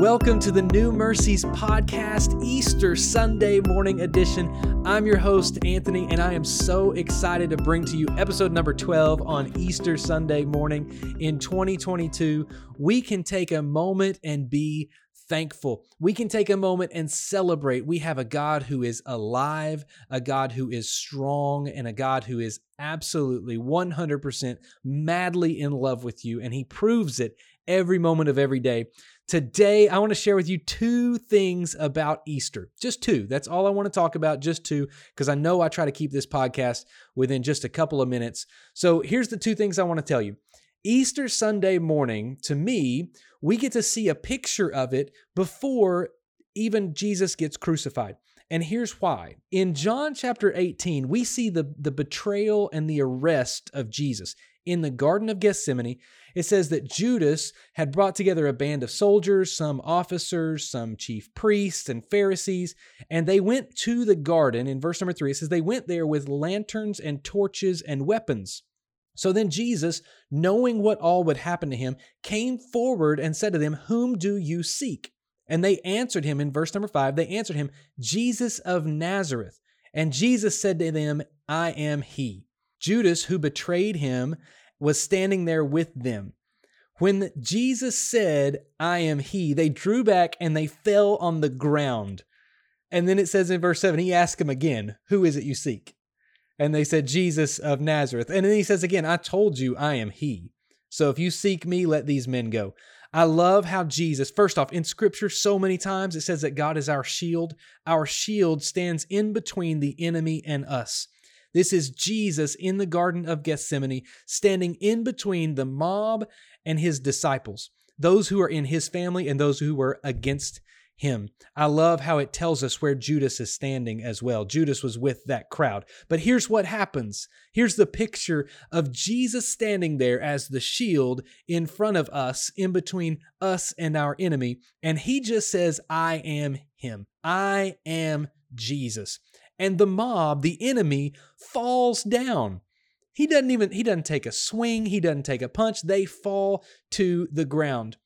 Welcome to the New Mercies Podcast, Easter Sunday morning edition. I'm your host, Anthony, and I am so excited to bring to you episode number 12 on Easter Sunday morning in 2022. We can take a moment and be thankful. We can take a moment and celebrate. We have a God who is alive, a God who is strong, and a God who is absolutely 100% madly in love with you. And He proves it every moment of every day. Today, I want to share with you two things about Easter. Just two. That's all I want to talk about, just two, because I know I try to keep this podcast within just a couple of minutes. So here's the two things I want to tell you. Easter Sunday morning, to me, we get to see a picture of it before even Jesus gets crucified. And here's why. In John chapter 18, we see the, the betrayal and the arrest of Jesus in the Garden of Gethsemane, it says that Judas had brought together a band of soldiers, some officers, some chief priests, and Pharisees, and they went to the garden. In verse number three, it says they went there with lanterns and torches and weapons. So then Jesus, knowing what all would happen to him, came forward and said to them, Whom do you seek? And they answered him in verse number five, they answered him, Jesus of Nazareth. And Jesus said to them, I am he. Judas, who betrayed him, was standing there with them. When Jesus said, I am he, they drew back and they fell on the ground. And then it says in verse 7, he asked them again, Who is it you seek? And they said, Jesus of Nazareth. And then he says again, I told you I am he. So if you seek me, let these men go. I love how Jesus, first off, in scripture, so many times it says that God is our shield. Our shield stands in between the enemy and us. This is Jesus in the Garden of Gethsemane, standing in between the mob and his disciples, those who are in his family and those who were against him. I love how it tells us where Judas is standing as well. Judas was with that crowd. But here's what happens. Here's the picture of Jesus standing there as the shield in front of us, in between us and our enemy. And he just says, I am him. I am Jesus and the mob, the enemy, falls down. He doesn't even he doesn't take a swing, he doesn't take a punch. They fall to the ground.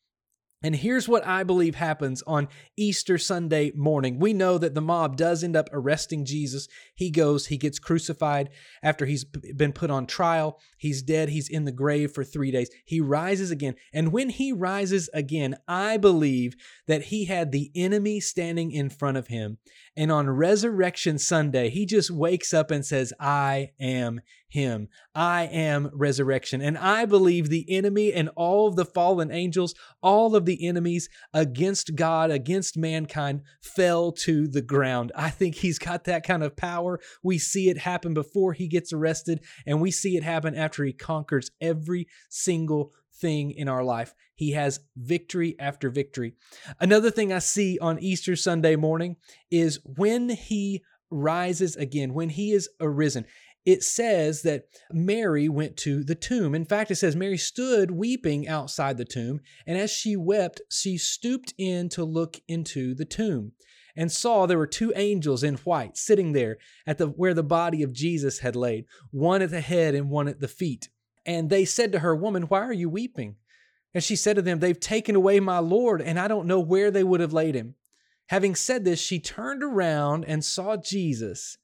And here's what I believe happens on Easter Sunday morning. We know that the mob does end up arresting Jesus. He goes, he gets crucified after he's been put on trial. He's dead, he's in the grave for three days. He rises again. And when he rises again, I believe that he had the enemy standing in front of him. And on Resurrection Sunday, he just wakes up and says, I am him. I am resurrection. And I believe the enemy and all of the fallen angels, all of the enemies against God, against mankind, fell to the ground. I think he's got that kind of power. We see it happen before he gets arrested, and we see it happen after he conquers every single thing in our life. He has victory after victory. Another thing I see on Easter Sunday morning is when he rises again, when he is arisen it says that Mary went to the tomb. In fact, it says Mary stood weeping outside the tomb, and as she wept, she stooped in to look into the tomb and saw there were two angels in white sitting there at the where the body of Jesus had laid, one at the head and one at the feet. And they said to her, "Woman, why are you weeping?" And she said to them, "They've taken away my Lord, and I don't know where they would have laid him." Having said this, she turned around and saw Jesus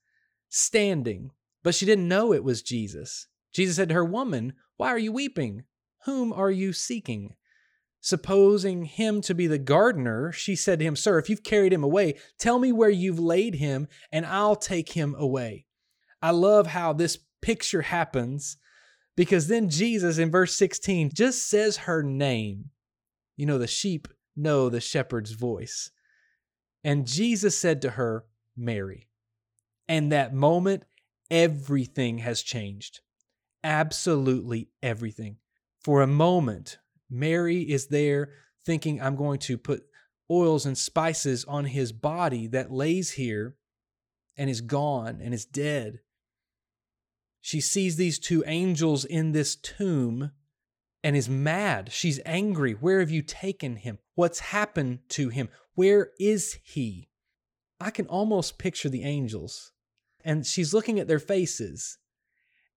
standing but she didn't know it was Jesus. Jesus said to her, Woman, why are you weeping? Whom are you seeking? Supposing him to be the gardener, she said to him, Sir, if you've carried him away, tell me where you've laid him, and I'll take him away. I love how this picture happens because then Jesus in verse 16 just says her name. You know, the sheep know the shepherd's voice. And Jesus said to her, Mary. And that moment, everything has changed. Absolutely everything. For a moment, Mary is there thinking, I'm going to put oils and spices on his body that lays here and is gone and is dead. She sees these two angels in this tomb and is mad. She's angry. Where have you taken him? What's happened to him? Where is he? I can almost picture the angels and she's looking at their faces,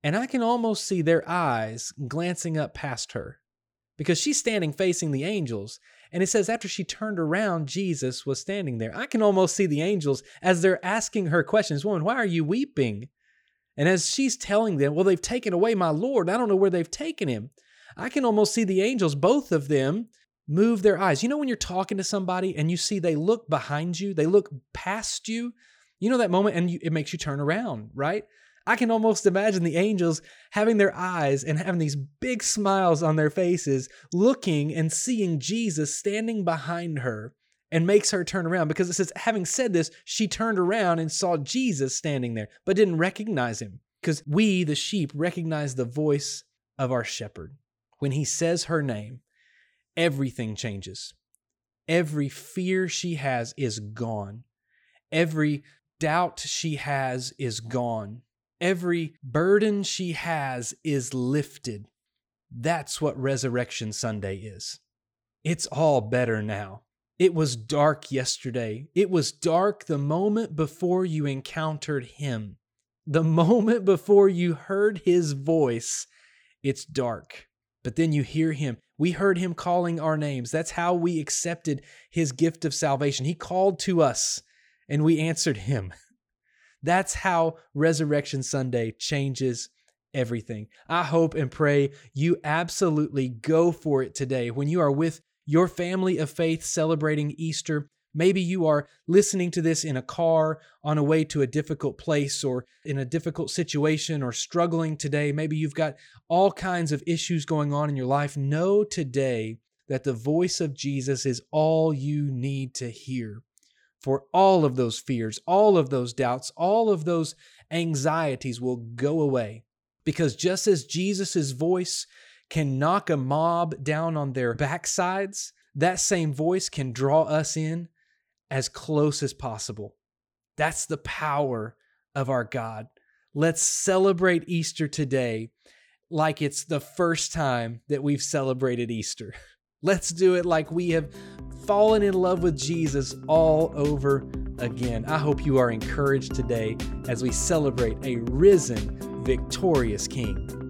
and I can almost see their eyes glancing up past her. because she's standing facing the angels. And it says, after she turned around, Jesus was standing there. I can almost see the angels as they're asking her questions Woman, why are you weeping? And as she's telling them, Well, they've taken away my Lord. I don't know where they've taken him. I can almost see the angels, both of them, move their eyes. You know, when you're talking to somebody and you see they look behind you, they look past you, you know that moment and you, it makes you turn around, right? I can almost imagine the angels having their eyes and having these big smiles on their faces, looking and seeing Jesus standing behind her and makes her turn around because it says, having said this, she turned around and saw Jesus standing there, but didn't recognize him because we, the sheep, recognize the voice of our shepherd. When he says her name, everything changes. Every fear she has is gone. Every doubt she has is gone. Every burden she has is lifted. That's what Resurrection Sunday is. It's all better now. It was dark yesterday. It was dark the moment before you encountered Him. The moment before you heard His voice, it's dark. But then you hear Him. We heard Him calling our names. That's how we accepted His gift of salvation. He called to us and we answered Him. That's how Resurrection Sunday changes everything. I hope and pray you absolutely go for it today when you are with your family of faith celebrating Easter. Maybe you are listening to this in a car on a way to a difficult place or in a difficult situation or struggling today. Maybe you've got all kinds of issues going on in your life. Know today that the voice of Jesus is all you need to hear for all of those fears, all of those doubts, all of those anxieties will go away. Because just as Jesus' voice can knock a mob down on their backsides, that same voice can draw us in as close as possible. That's the power of our God. Let's celebrate Easter today like it's the first time that we've celebrated Easter. Let's do it like we have fallen in love with Jesus all over again. I hope you are encouraged today as we celebrate a risen, victorious King.